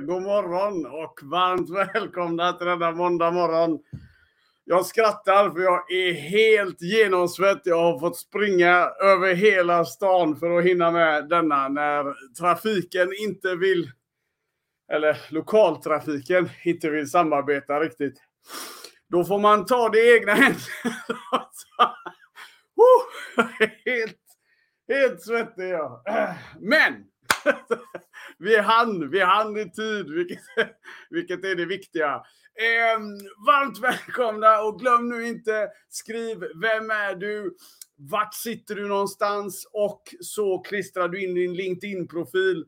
God morgon och varmt välkomna till denna måndag morgon. Jag skrattar för jag är helt genomsvett. Jag har fått springa över hela stan för att hinna med denna när trafiken inte vill, eller lokaltrafiken inte vill samarbeta riktigt. Då får man ta det i egna händer. helt, helt svettig jag. Äh, men vi hann, vi hann i tid, vilket, vilket är det viktiga. Eh, varmt välkomna och glöm nu inte, skriv vem är du? Vart sitter du någonstans? Och så klistrar du in din LinkedIn-profil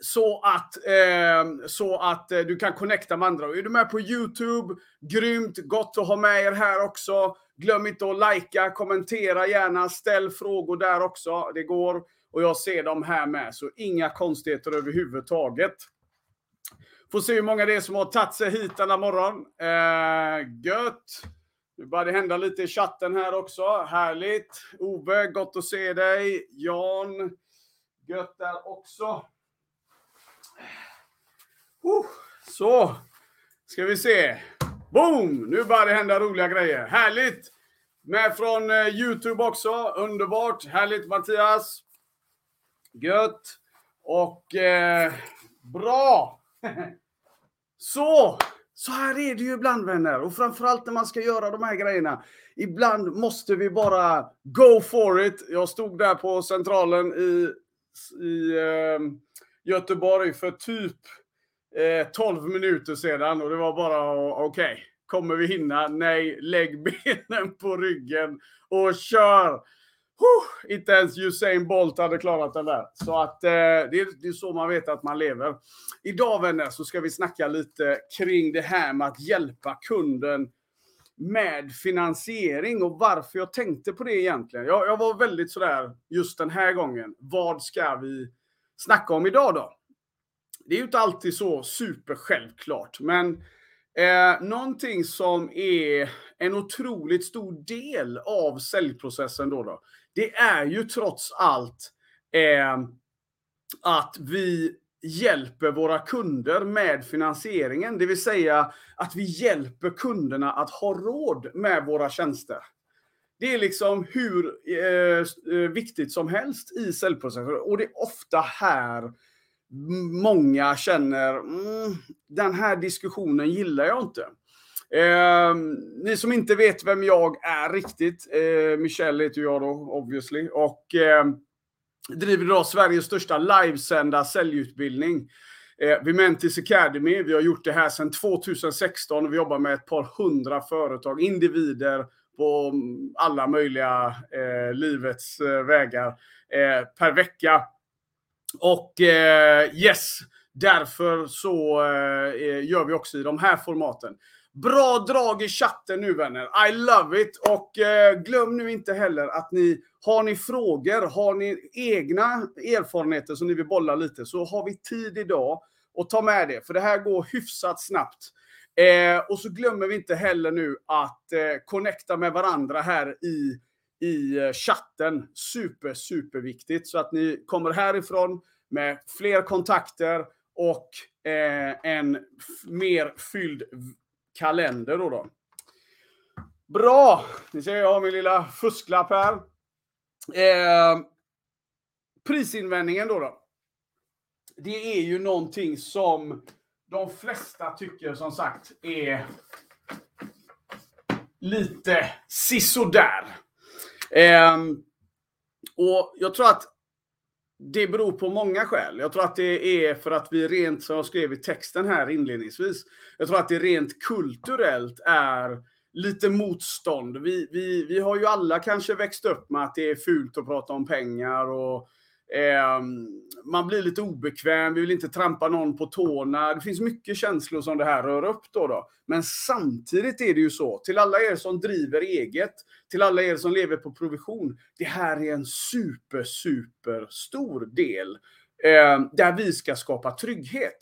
så att, eh, så att eh, du kan connecta med andra. Är du med på YouTube? Grymt! Gott att ha med er här också. Glöm inte att likea, kommentera gärna, ställ frågor där också. Det går. Och jag ser dem här med, så inga konstigheter överhuvudtaget. Får se hur många det är som har tagit sig hit denna morgon. Eh, gött! Nu börjar det hända lite i chatten här också. Härligt! Ove, gott att se dig. Jan, gött där också. Oh, så, ska vi se. Boom! Nu börjar det hända roliga grejer. Härligt! Med från eh, Youtube också. Underbart! Härligt Mattias! Gött! Och eh, bra! så! Så här är det ju ibland vänner. Och framförallt när man ska göra de här grejerna. Ibland måste vi bara go for it. Jag stod där på centralen i, i eh, Göteborg för typ eh, 12 minuter sedan och det var bara okej. Okay, kommer vi hinna? Nej, lägg benen på ryggen och kör! Huh, inte ens Usain Bolt hade klarat den där. Så att eh, det, är, det är så man vet att man lever. Idag vänner så ska vi snacka lite kring det här med att hjälpa kunden med finansiering och varför jag tänkte på det egentligen. Jag, jag var väldigt sådär just den här gången. Vad ska vi snacka om idag då? Det är ju inte alltid så supersjälvklart, men eh, någonting som är en otroligt stor del av säljprocessen då, då det är ju trots allt eh, att vi hjälper våra kunder med finansieringen, det vill säga att vi hjälper kunderna att ha råd med våra tjänster. Det är liksom hur eh, eh viktigt som helst i säljprocessen och det är ofta här många känner mm, den här diskussionen gillar jag inte. Eh, ni som inte vet vem jag är riktigt, eh, Michelle heter jag då obviously och eh, driver idag Sveriges största livesända säljutbildning. Eh, Vimentis Academy, vi har gjort det här sedan 2016 och vi jobbar med ett par hundra företag, individer på mm, alla möjliga eh, livets eh, vägar eh, per vecka. Och eh, yes, därför så eh, eh, gör vi också i de här formaten. Bra drag i chatten nu vänner. I love it. Och eh, glöm nu inte heller att ni har ni frågor, har ni egna erfarenheter som ni vill bolla lite så har vi tid idag att ta med det. För det här går hyfsat snabbt. Eh, och så glömmer vi inte heller nu att eh, connecta med varandra här i, i eh, chatten. Super, super viktigt. Så att ni kommer härifrån med fler kontakter och eh, en mer fylld kalender då. då. Bra! Ni ser jag har min lilla fusklapp här. Eh, prisinvändningen då, då. Det är ju någonting som de flesta tycker som sagt är lite sisådär. Eh, och jag tror att det beror på många skäl. Jag tror att det är för att vi rent, som jag skrev i texten här inledningsvis, jag tror att det rent kulturellt är lite motstånd. Vi, vi, vi har ju alla kanske växt upp med att det är fult att prata om pengar och Ehm, man blir lite obekväm, vi vill inte trampa någon på tårna. Det finns mycket känslor som det här rör upp då. då. Men samtidigt är det ju så, till alla er som driver eget, till alla er som lever på provision. Det här är en super, super stor del eh, där vi ska skapa trygghet.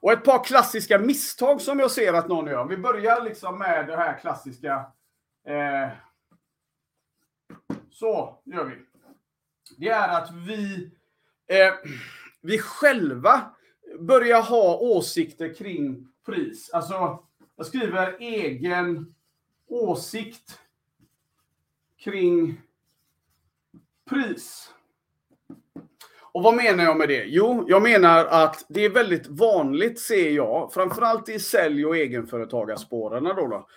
Och ett par klassiska misstag som jag ser att någon gör. Vi börjar liksom med det här klassiska. Eh, så gör vi. Det är att vi eh, vi själva börjar ha åsikter kring pris. Alltså, jag skriver egen åsikt kring pris. Och vad menar jag med det? Jo, jag menar att det är väldigt vanligt, ser jag, framförallt i sälj och egenföretagarspåren då, då,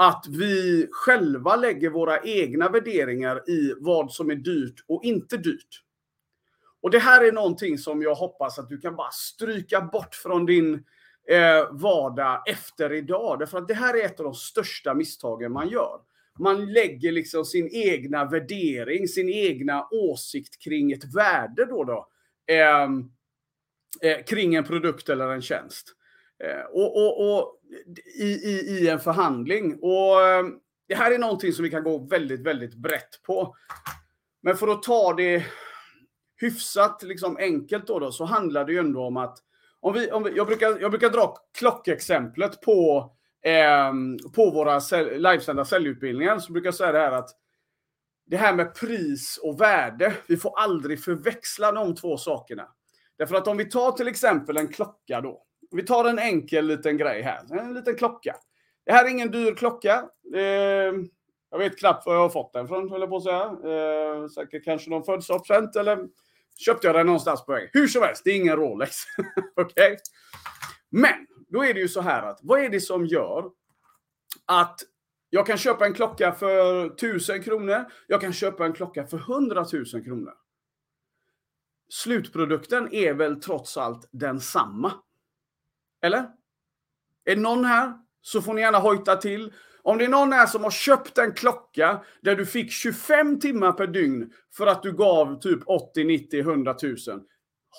att vi själva lägger våra egna värderingar i vad som är dyrt och inte dyrt. Och det här är någonting som jag hoppas att du kan bara stryka bort från din eh, vardag efter idag. Därför att det här är ett av de största misstagen man gör. Man lägger liksom sin egna värdering, sin egna åsikt kring ett värde då. då eh, eh, kring en produkt eller en tjänst. Eh, och, och, och i, i, i, en förhandling. Och eh, Det här är någonting som vi kan gå väldigt, väldigt brett på. Men för att ta det hyfsat liksom enkelt då, då så handlar det ju ändå om att om vi, om vi, jag, brukar, jag brukar dra klockexemplet på, eh, på våra livesända säljutbildningar. Så brukar jag säga det här att det här med pris och värde, vi får aldrig förväxla de två sakerna. Därför att om vi tar till exempel en klocka då. Vi tar en enkel liten grej här, en liten klocka. Det här är ingen dyr klocka. Eh, jag vet knappt var jag har fått den från, höll jag på att säga. Eh, säkert kanske någon födelsedagspresent eller köpte jag den någonstans på väg. Hur som helst, det är ingen Rolex. Okej? Okay? Men, då är det ju så här att vad är det som gör att jag kan köpa en klocka för 1000 kronor. Jag kan köpa en klocka för 100 000 kronor. Slutprodukten är väl trots allt densamma? Eller? Är det någon här så får ni gärna hojta till. Om det är någon här som har köpt en klocka där du fick 25 timmar per dygn för att du gav typ 80, 90, 100 000.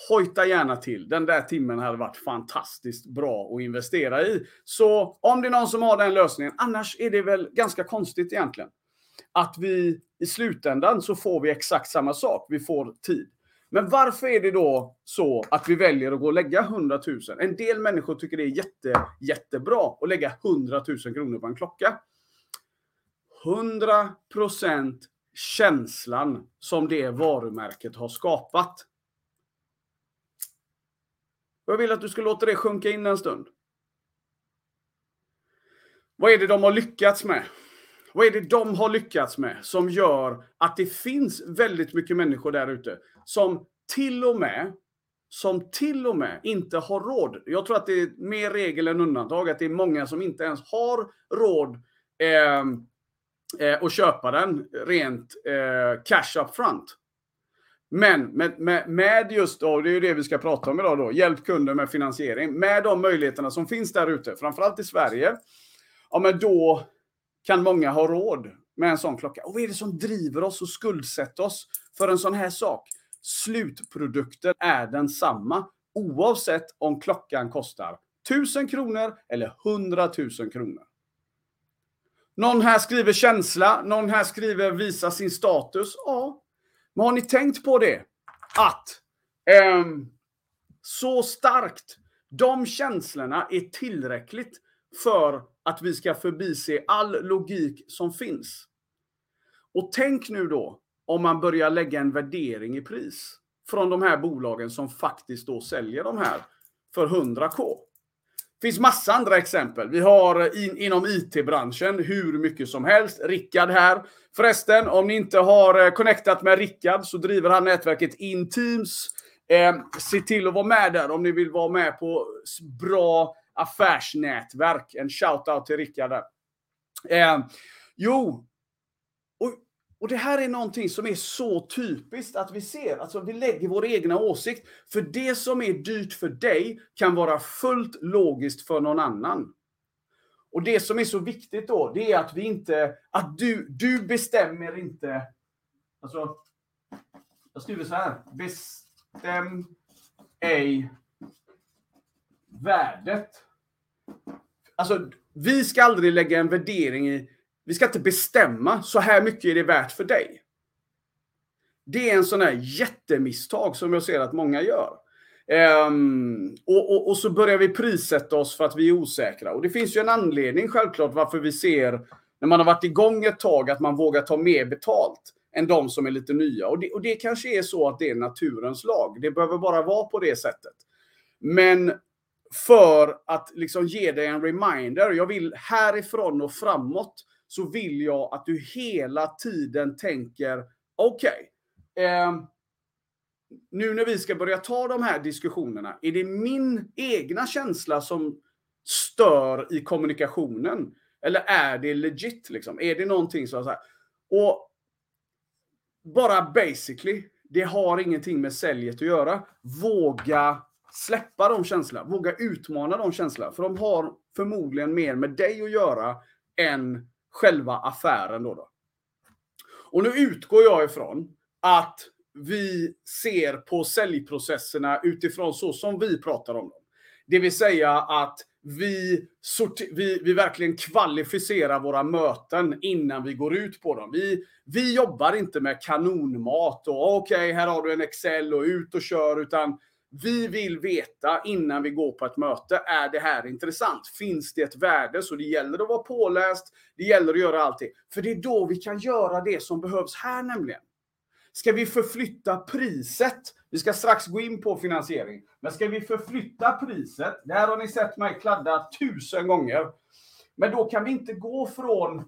Hojta gärna till. Den där timmen hade varit fantastiskt bra att investera i. Så om det är någon som har den lösningen. Annars är det väl ganska konstigt egentligen. Att vi i slutändan så får vi exakt samma sak. Vi får tid. Men varför är det då så att vi väljer att gå och lägga 100 000? En del människor tycker det är jätte, jättebra att lägga 100 000 kronor på en klocka. 100% känslan som det varumärket har skapat. Jag vill att du ska låta det sjunka in en stund. Vad är det de har lyckats med? Vad är det de har lyckats med som gör att det finns väldigt mycket människor där ute som till och med som till och med inte har råd. Jag tror att det är mer regel än undantag att det är många som inte ens har råd eh, eh, att köpa den rent eh, cash up front. Men med, med, med just då, det är ju det vi ska prata om idag då, hjälp kunder med finansiering. Med de möjligheterna som finns där ute, framförallt i Sverige, ja men då kan många ha råd med en sån klocka. Och vad är det som driver oss och skuldsätter oss för en sån här sak? Slutprodukten är densamma oavsett om klockan kostar 1000 kronor eller 100 000 kronor. Någon här skriver känsla, någon här skriver visa sin status. Ja, men har ni tänkt på det? Att eh, så starkt, de känslorna är tillräckligt för att vi ska förbise all logik som finns. Och tänk nu då om man börjar lägga en värdering i pris från de här bolagen som faktiskt då säljer de här för 100k. Det finns massa andra exempel. Vi har in, inom IT-branschen hur mycket som helst. Rickard här. Förresten, om ni inte har eh, connectat med Rickard så driver han nätverket Inteams. Eh, se till att vara med där om ni vill vara med på bra affärsnätverk. En shout-out till Rickard där. Eh, jo, och, och det här är någonting som är så typiskt att vi ser. Alltså vi lägger vår egna åsikt. För det som är dyrt för dig kan vara fullt logiskt för någon annan. Och det som är så viktigt då, det är att vi inte, att du, du bestämmer inte, alltså, jag skriver så här, bestäm ej värdet. Alltså, vi ska aldrig lägga en värdering i... Vi ska inte bestämma så här mycket är det värt för dig. Det är en sån här jättemisstag som jag ser att många gör. Um, och, och, och, så börjar vi prissätta oss för att vi är osäkra. Och det finns ju en anledning självklart varför vi ser när man har varit igång ett tag att man vågar ta mer betalt än de som är lite nya. Och det, och det kanske är så att det är naturens lag. Det behöver bara vara på det sättet. Men för att liksom ge dig en reminder, jag vill härifrån och framåt så vill jag att du hela tiden tänker, okej, okay, eh, nu när vi ska börja ta de här diskussionerna, är det min egna känsla som stör i kommunikationen? Eller är det legit? Liksom? Är det någonting som... Så här? Och bara basically, det har ingenting med säljet att göra. Våga släppa de känslorna. Våga utmana de känslorna. För de har förmodligen mer med dig att göra än själva affären. Då, då. Och nu utgår jag ifrån att vi ser på säljprocesserna utifrån så som vi pratar om dem. Det vill säga att vi, vi, vi verkligen kvalificerar våra möten innan vi går ut på dem. Vi, vi jobbar inte med kanonmat och ah, okej, okay, här har du en Excel och ut och kör, utan vi vill veta innan vi går på ett möte, är det här intressant? Finns det ett värde? Så det gäller att vara påläst, det gäller att göra allting. För det är då vi kan göra det som behövs här nämligen. Ska vi förflytta priset? Vi ska strax gå in på finansiering. Men ska vi förflytta priset? Det här har ni sett mig kladda tusen gånger. Men då kan vi inte gå från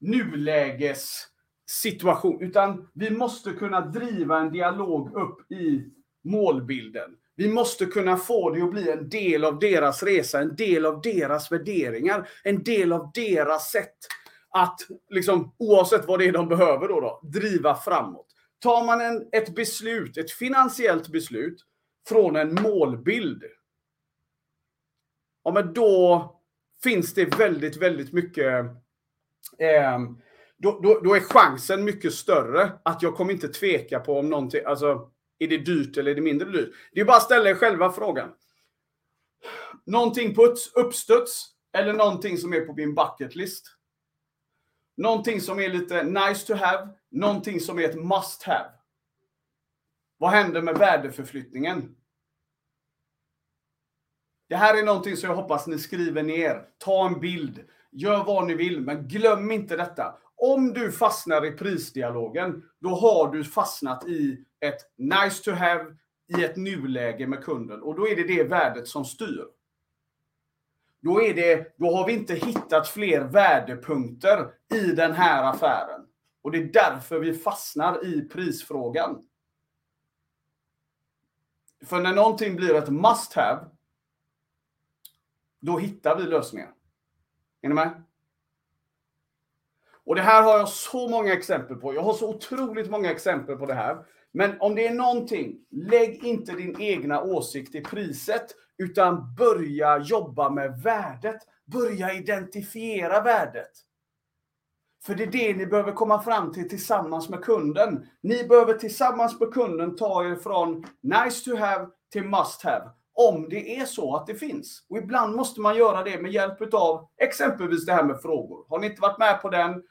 nuläges situation, utan vi måste kunna driva en dialog upp i målbilden. Vi måste kunna få det att bli en del av deras resa, en del av deras värderingar, en del av deras sätt att, liksom, oavsett vad det är de behöver, då, då driva framåt. Tar man en, ett beslut, ett finansiellt beslut, från en målbild, ja men då finns det väldigt, väldigt mycket eh, då, då, då, är chansen mycket större att jag kommer inte tveka på om någonting, alltså är det dyrt eller är det mindre dyrt? Det är bara att ställa er själva frågan. Någonting på uppstuds eller någonting som är på min bucket list? Någonting som är lite nice to have, någonting som är ett must have. Vad händer med värdeförflyttningen? Det här är någonting som jag hoppas ni skriver ner. Ta en bild. Gör vad ni vill, men glöm inte detta. Om du fastnar i prisdialogen, då har du fastnat i ett nice to have i ett nuläge med kunden. Och då är det det värdet som styr. Då, är det, då har vi inte hittat fler värdepunkter i den här affären. Och det är därför vi fastnar i prisfrågan. För när någonting blir ett must have, då hittar vi lösningar. Är ni med? Och det här har jag så många exempel på. Jag har så otroligt många exempel på det här. Men om det är någonting, lägg inte din egna åsikt i priset, utan börja jobba med värdet. Börja identifiera värdet. För det är det ni behöver komma fram till tillsammans med kunden. Ni behöver tillsammans med kunden ta er från nice to have till must have. Om det är så att det finns. Och ibland måste man göra det med hjälp av exempelvis det här med frågor. Har ni inte varit med på den,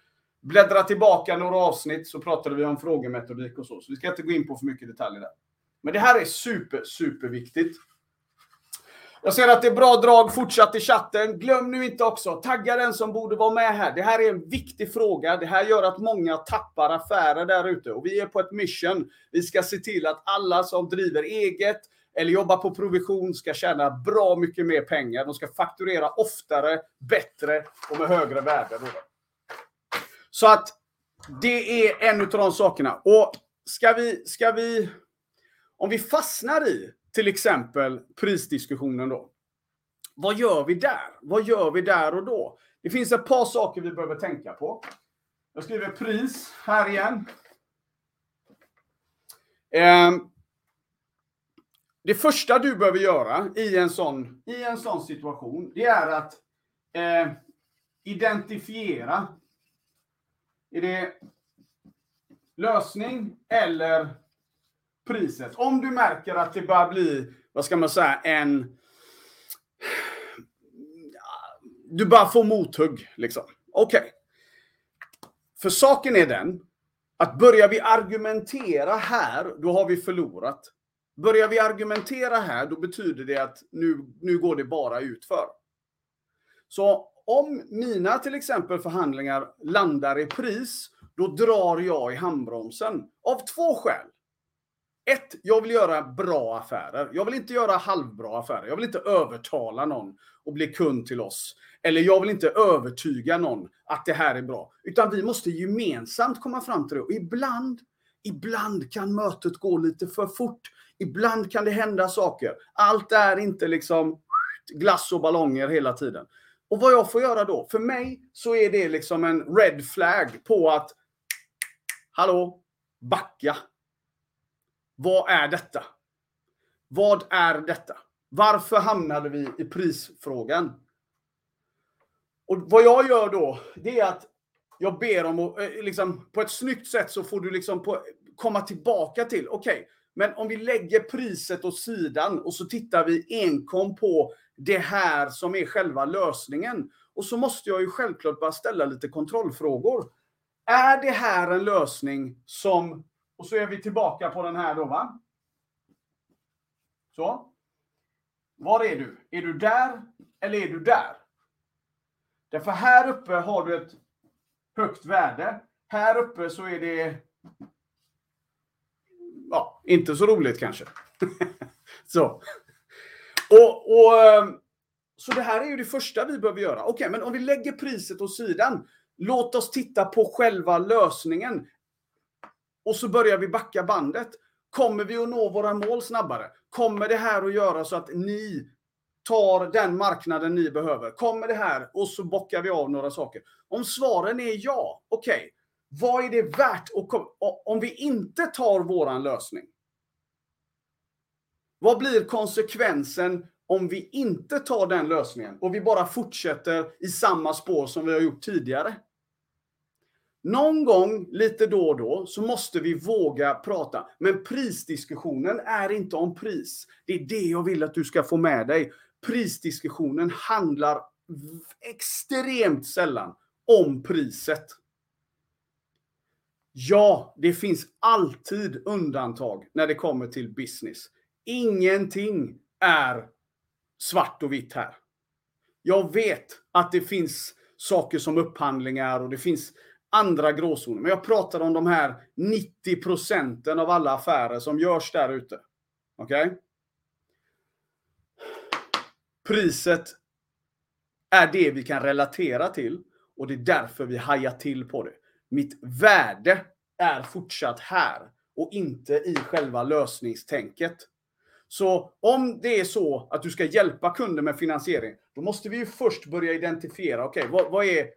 bläddra tillbaka några avsnitt så pratade vi om frågemetodik och så. Så vi ska inte gå in på för mycket detaljer där. Men det här är super, super viktigt. Jag ser att det är bra drag fortsatt i chatten. Glöm nu inte också, tagga den som borde vara med här. Det här är en viktig fråga. Det här gör att många tappar affärer där ute. Och vi är på ett mission. Vi ska se till att alla som driver eget eller jobbar på provision ska tjäna bra mycket mer pengar. De ska fakturera oftare, bättre och med högre värden. Så att det är en av de sakerna. Och ska vi, ska vi, om vi fastnar i till exempel prisdiskussionen då. Vad gör vi där? Vad gör vi där och då? Det finns ett par saker vi behöver tänka på. Jag skriver pris här igen. Ehm, det första du behöver göra i en sån, i en sån situation, det är att eh, identifiera är det lösning eller priset? Om du märker att det börjar bli, vad ska man säga, en... Du bara får mothugg, liksom. Okej. Okay. För saken är den, att börjar vi argumentera här, då har vi förlorat. Börjar vi argumentera här, då betyder det att nu, nu går det bara utför. Så om mina till exempel förhandlingar landar i pris, då drar jag i handbromsen av två skäl. Ett, jag vill göra bra affärer. Jag vill inte göra halvbra affärer. Jag vill inte övertala någon och bli kund till oss. Eller jag vill inte övertyga någon att det här är bra. Utan vi måste gemensamt komma fram till det. Och ibland, ibland kan mötet gå lite för fort. Ibland kan det hända saker. Allt är inte liksom glass och ballonger hela tiden. Och vad jag får göra då? För mig så är det liksom en red flag på att Hallå, backa. Vad är detta? Vad är detta? Varför hamnade vi i prisfrågan? Och vad jag gör då, det är att jag ber om att, eh, liksom, på ett snyggt sätt så får du liksom på, komma tillbaka till, okej, okay, men om vi lägger priset åt sidan och så tittar vi enkom på det här som är själva lösningen. Och så måste jag ju självklart bara ställa lite kontrollfrågor. Är det här en lösning som, och så är vi tillbaka på den här då va? Så. Var är du? Är du där eller är du där? Därför här uppe har du ett högt värde. Här uppe så är det ja, inte så roligt kanske. så. Och, och, ehm, så det här är ju det första vi behöver göra. Okej, okay, men om vi lägger priset åt sidan. Låt oss titta på själva lösningen. Och så börjar vi backa bandet. Kommer vi att nå våra mål snabbare? Kommer det här att göra så att ni tar den marknaden ni behöver? Kommer det här? Och så bockar vi av några saker. Om svaren är ja, okej. Okay, vad är det värt att, om vi inte tar våran lösning? Vad blir konsekvensen om vi inte tar den lösningen och vi bara fortsätter i samma spår som vi har gjort tidigare? Någon gång, lite då och då, så måste vi våga prata. Men prisdiskussionen är inte om pris. Det är det jag vill att du ska få med dig. Prisdiskussionen handlar extremt sällan om priset. Ja, det finns alltid undantag när det kommer till business. Ingenting är svart och vitt här. Jag vet att det finns saker som upphandlingar och det finns andra gråzoner. Men jag pratar om de här 90 procenten av alla affärer som görs där ute. Okej? Okay? Priset är det vi kan relatera till och det är därför vi hajar till på det. Mitt värde är fortsatt här och inte i själva lösningstänket. Så om det är så att du ska hjälpa kunder med finansiering, då måste vi ju först börja identifiera, okej, okay, vad, vad, är,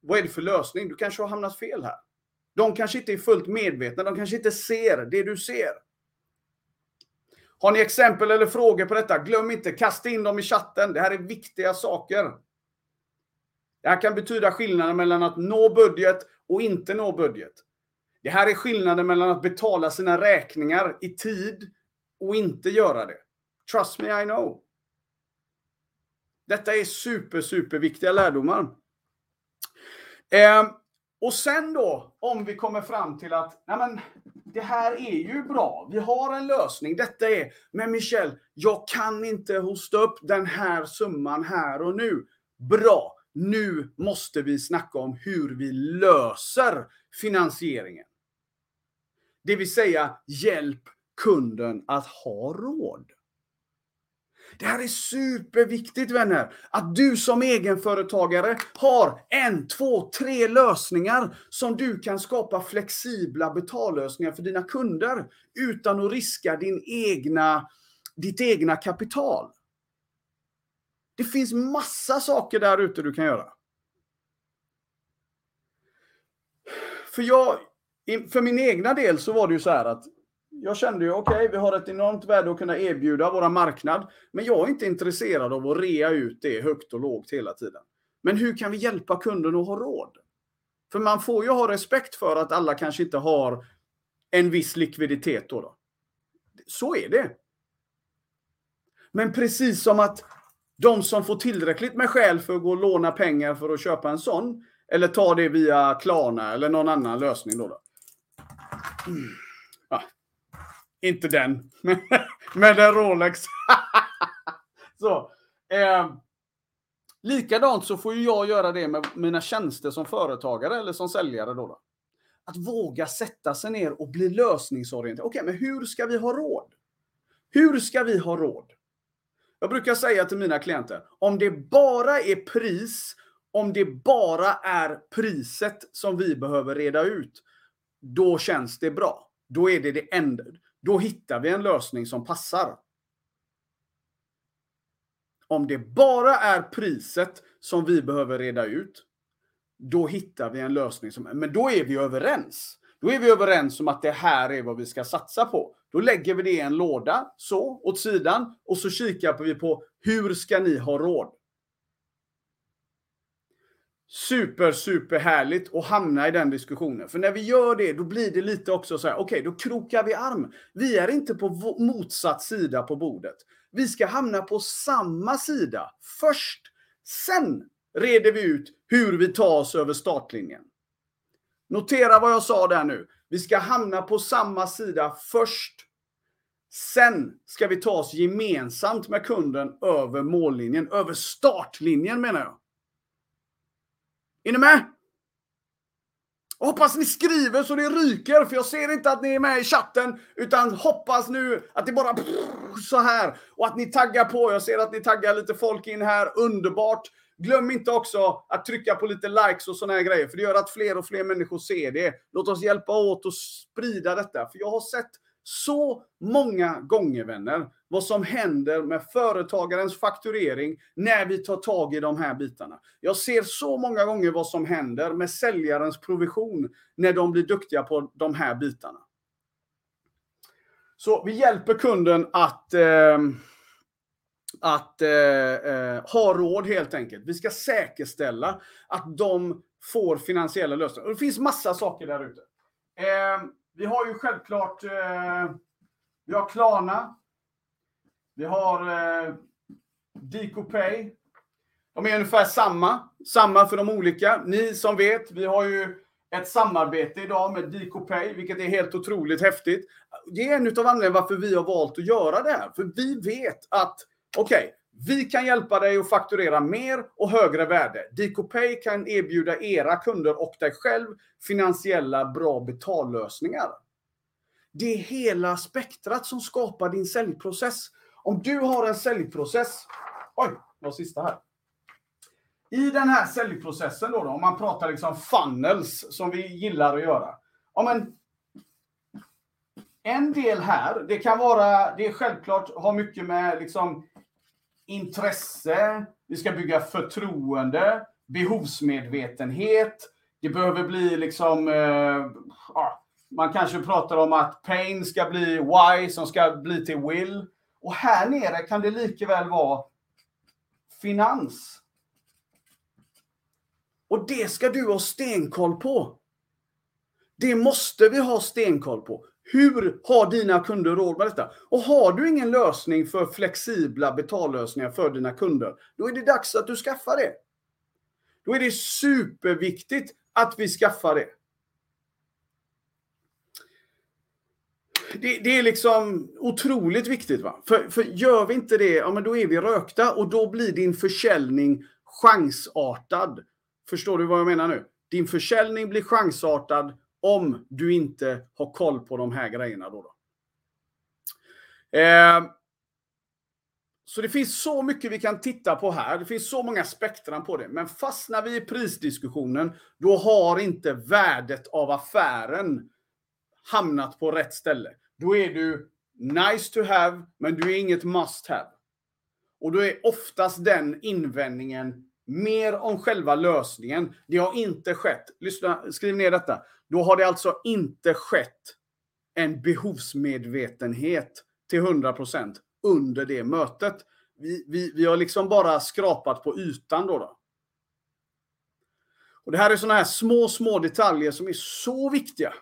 vad är det för lösning? Du kanske har hamnat fel här. De kanske inte är fullt medvetna, de kanske inte ser det du ser. Har ni exempel eller frågor på detta? Glöm inte, kasta in dem i chatten. Det här är viktiga saker. Det här kan betyda skillnaden mellan att nå budget och inte nå budget. Det här är skillnaden mellan att betala sina räkningar i tid och inte göra det. Trust me, I know. Detta är super, super viktiga lärdomar. Eh, och sen då, om vi kommer fram till att nej men, det här är ju bra. Vi har en lösning. Detta är, men Michel, jag kan inte hosta upp den här summan här och nu. Bra. Nu måste vi snacka om hur vi löser finansieringen. Det vill säga, hjälp kunden att ha råd. Det här är superviktigt vänner. Att du som egenföretagare har en, två, tre lösningar som du kan skapa flexibla betallösningar för dina kunder utan att riska din egna, ditt egna kapital. Det finns massa saker där ute du kan göra. För jag, för min egna del så var det ju så här att jag kände ju okej, okay, vi har ett enormt värde att kunna erbjuda våra marknad, men jag är inte intresserad av att rea ut det högt och lågt hela tiden. Men hur kan vi hjälpa kunden att ha råd? För man får ju ha respekt för att alla kanske inte har en viss likviditet då. då. Så är det. Men precis som att de som får tillräckligt med skäl för att gå och låna pengar för att köpa en sån, eller ta det via Klarna eller någon annan lösning då. då. Mm. Inte den, men, en Rolex. så, eh, Likadant så får ju jag göra det med mina tjänster som företagare eller som säljare. Då, då. Att våga sätta sig ner och bli lösningsorienterad. Okej, men hur ska vi ha råd? Hur ska vi ha råd? Jag brukar säga till mina klienter, om det bara är pris, om det bara är priset som vi behöver reda ut, då känns det bra. Då är det det enda. Då hittar vi en lösning som passar. Om det bara är priset som vi behöver reda ut, då hittar vi en lösning. Som, men då är vi överens. Då är vi överens om att det här är vad vi ska satsa på. Då lägger vi det i en låda, så, åt sidan, och så kikar vi på hur ska ni ha råd? Super, super härligt att hamna i den diskussionen. För när vi gör det, då blir det lite också så här, okej, okay, då krokar vi arm. Vi är inte på motsatt sida på bordet. Vi ska hamna på samma sida först. Sen reder vi ut hur vi tar oss över startlinjen. Notera vad jag sa där nu. Vi ska hamna på samma sida först. Sen ska vi ta oss gemensamt med kunden över mållinjen, över startlinjen menar jag. Är ni med? hoppas ni skriver så det ryker, för jag ser inte att ni är med i chatten. Utan hoppas nu att det bara så här. Och att ni taggar på. Jag ser att ni taggar lite folk in här. Underbart. Glöm inte också att trycka på lite likes och såna här grejer. För det gör att fler och fler människor ser det. Låt oss hjälpa åt att sprida detta. För jag har sett så många gånger vänner vad som händer med företagarens fakturering när vi tar tag i de här bitarna. Jag ser så många gånger vad som händer med säljarens provision när de blir duktiga på de här bitarna. Så vi hjälper kunden att, eh, att eh, eh, ha råd helt enkelt. Vi ska säkerställa att de får finansiella lösningar. Och det finns massa saker där ute. Eh, vi har ju självklart eh, vi har Klarna. Vi har eh, DicoPay. De är ungefär samma. Samma för de olika. Ni som vet, vi har ju ett samarbete idag med DicoPay, vilket är helt otroligt häftigt. Det är en av anledningarna varför vi har valt att göra det här. För vi vet att, okej, okay, vi kan hjälpa dig att fakturera mer och högre värde. DicoPay kan erbjuda era kunder och dig själv finansiella bra betallösningar. Det är hela spektrat som skapar din säljprocess. Om du har en säljprocess... Oj, det var sista här. I den här säljprocessen då, då om man pratar liksom funnels som vi gillar att göra. Ja, men en del här, det kan vara, det är självklart, har mycket med liksom intresse, vi ska bygga förtroende, behovsmedvetenhet. Det behöver bli liksom, eh, man kanske pratar om att pain ska bli why som ska bli till will. Och här nere kan det lika väl vara finans. Och det ska du ha stenkoll på. Det måste vi ha stenkoll på. Hur har dina kunder råd med detta? Och har du ingen lösning för flexibla betallösningar för dina kunder, då är det dags att du skaffar det. Då är det superviktigt att vi skaffar det. Det, det, är liksom otroligt viktigt. Va? För, för gör vi inte det, ja, men då är vi rökta och då blir din försäljning chansartad. Förstår du vad jag menar nu? Din försäljning blir chansartad om du inte har koll på de här grejerna. Då, då. Eh, så det finns så mycket vi kan titta på här. Det finns så många spektran på det. Men fastnar vi i prisdiskussionen, då har inte värdet av affären hamnat på rätt ställe. Då är du nice to have, men du är inget must have. Och då är oftast den invändningen mer om själva lösningen. Det har inte skett, lyssna, skriv ner detta. Då har det alltså inte skett en behovsmedvetenhet till 100% under det mötet. Vi, vi, vi har liksom bara skrapat på ytan då. då. Och Det här är sådana här små, små detaljer som är så viktiga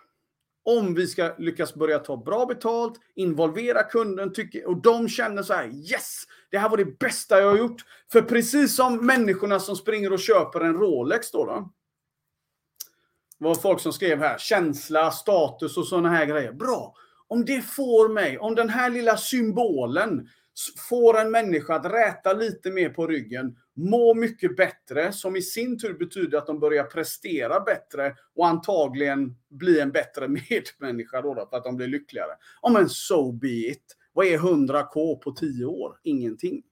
om vi ska lyckas börja ta bra betalt, involvera kunden tycker, och de känner så här yes, det här var det bästa jag har gjort. För precis som människorna som springer och köper en Rolex då, då det var folk som skrev här, känsla, status och sådana här grejer. Bra! Om det får mig, om den här lilla symbolen får en människa att räta lite mer på ryggen, må mycket bättre, som i sin tur betyder att de börjar prestera bättre och antagligen bli en bättre medmänniska då, då för att de blir lyckligare. Ja men so be it. Vad är 100k på 10 år? Ingenting.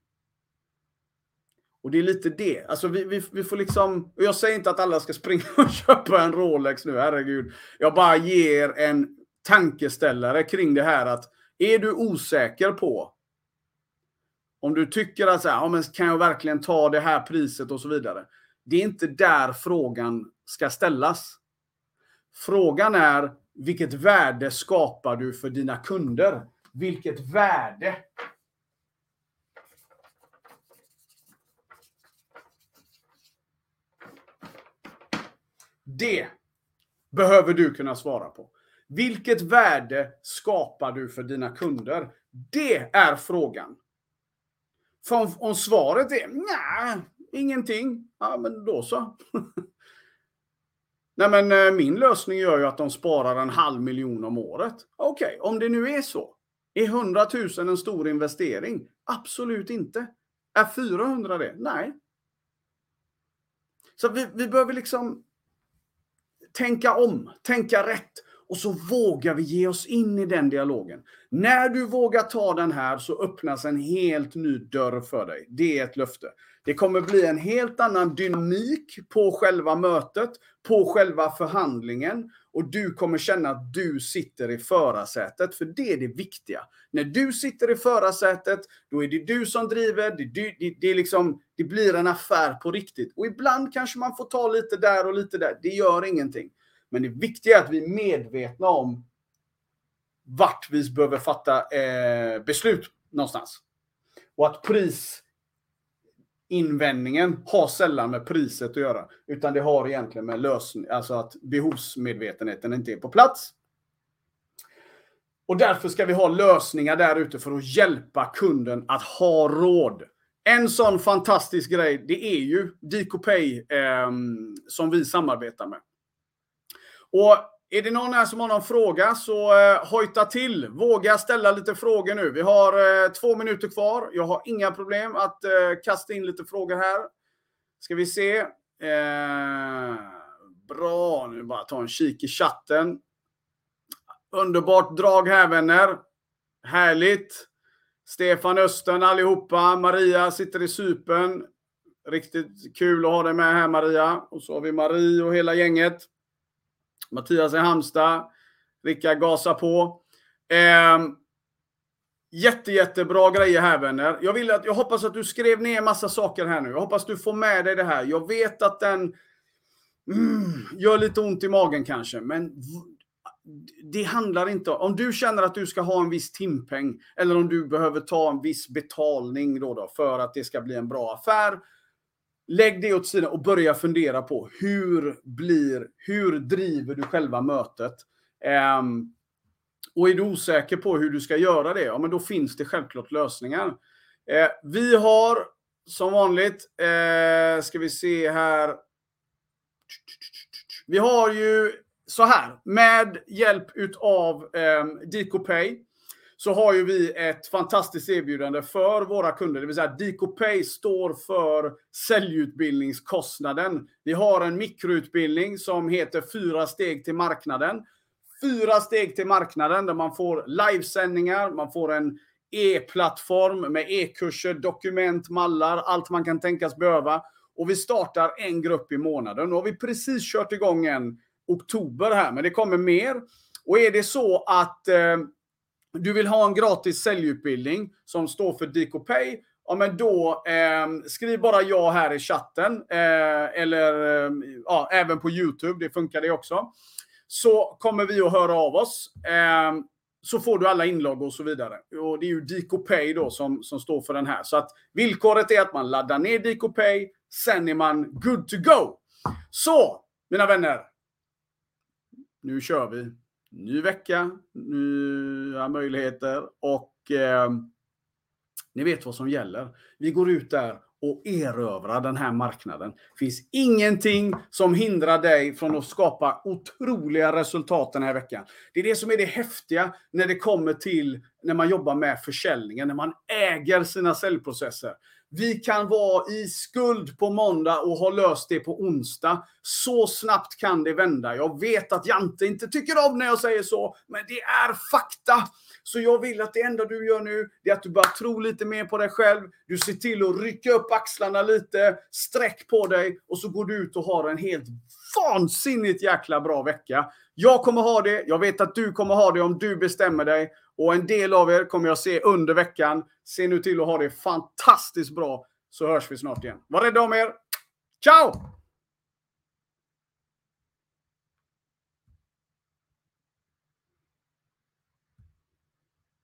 Och det är lite det. Alltså vi, vi, vi får liksom... Och jag säger inte att alla ska springa och köpa en Rolex nu, herregud. Jag bara ger en tankeställare kring det här att är du osäker på om du tycker att så här, ja, men kan jag verkligen ta det här priset och så vidare. Det är inte där frågan ska ställas. Frågan är vilket värde skapar du för dina kunder? Vilket värde Det behöver du kunna svara på. Vilket värde skapar du för dina kunder? Det är frågan. För om, om svaret är nej, ingenting, ja men då så. nej men eh, min lösning gör ju att de sparar en halv miljon om året. Okej, okay, om det nu är så. Är 100 000 en stor investering? Absolut inte. Är 400 det? Nej. Så vi, vi behöver liksom tänka om, tänka rätt. Och så vågar vi ge oss in i den dialogen. När du vågar ta den här så öppnas en helt ny dörr för dig. Det är ett löfte. Det kommer bli en helt annan dynamik på själva mötet, på själva förhandlingen. Och du kommer känna att du sitter i förarsätet, för det är det viktiga. När du sitter i förarsätet, då är det du som driver, det, det, det, det, liksom, det blir en affär på riktigt. Och ibland kanske man får ta lite där och lite där, det gör ingenting. Men det viktiga är att vi är medvetna om vart vi behöver fatta eh, beslut någonstans. Och att prisinvändningen har sällan med priset att göra. Utan det har egentligen med lösning, alltså att behovsmedvetenheten inte är på plats. Och därför ska vi ha lösningar där ute för att hjälpa kunden att ha råd. En sån fantastisk grej, det är ju DKPay eh, som vi samarbetar med. Och är det någon här som har någon fråga så eh, hojta till. Våga ställa lite frågor nu. Vi har eh, två minuter kvar. Jag har inga problem att eh, kasta in lite frågor här. Ska vi se. Eh, bra, nu bara ta en kik i chatten. Underbart drag här vänner. Härligt. Stefan Östen allihopa. Maria sitter i sypen. Riktigt kul att ha dig med här Maria. Och så har vi Marie och hela gänget. Mattias i Halmstad. Rickard gasar på. Eh, jätte, jättebra grejer här vänner. Jag, vill att, jag hoppas att du skrev ner massa saker här nu. Jag hoppas du får med dig det här. Jag vet att den mm, gör lite ont i magen kanske, men det handlar inte om... Om du känner att du ska ha en viss timpeng eller om du behöver ta en viss betalning då, då för att det ska bli en bra affär Lägg det åt sidan och börja fundera på hur blir, hur driver du själva mötet? Um, och är du osäker på hur du ska göra det, ja men då finns det självklart lösningar. Uh, vi har som vanligt, uh, ska vi se här. Vi har ju så här, med hjälp utav um, ehm, DKPay så har ju vi ett fantastiskt erbjudande för våra kunder. Det vill säga DicoPay står för säljutbildningskostnaden. Vi har en mikroutbildning som heter Fyra steg till marknaden. Fyra steg till marknaden där man får livesändningar, man får en e-plattform med e-kurser, dokument, mallar, allt man kan tänkas behöva. Och vi startar en grupp i månaden. Nu har vi precis kört igång en oktober här, men det kommer mer. Och är det så att eh, du vill ha en gratis säljutbildning som står för DKPay, ja men då eh, skriv bara ja här i chatten. Eh, eller eh, ja, även på YouTube, det funkar det också. Så kommer vi att höra av oss. Ehm, så får du alla inlogg och så vidare. Och det är ju DKPay då som, som står för den här. Så att villkoret är att man laddar ner DKPay, sen är man good to go. Så, mina vänner. Nu kör vi ny vecka, nya möjligheter och eh, ni vet vad som gäller. Vi går ut där och erövrar den här marknaden. Det finns ingenting som hindrar dig från att skapa otroliga resultat den här veckan. Det är det som är det häftiga när det kommer till när man jobbar med försäljningen, när man äger sina säljprocesser. Vi kan vara i skuld på måndag och ha löst det på onsdag. Så snabbt kan det vända. Jag vet att Jante inte tycker om när jag säger så, men det är fakta. Så jag vill att det enda du gör nu, är att du bara tror lite mer på dig själv. Du ser till att rycka upp axlarna lite, sträck på dig och så går du ut och har en helt vansinnigt jäkla bra vecka. Jag kommer ha det. Jag vet att du kommer ha det om du bestämmer dig. Och en del av er kommer jag se under veckan. Se nu till att ha det fantastiskt bra, så hörs vi snart igen. Var rädda om er. Ciao!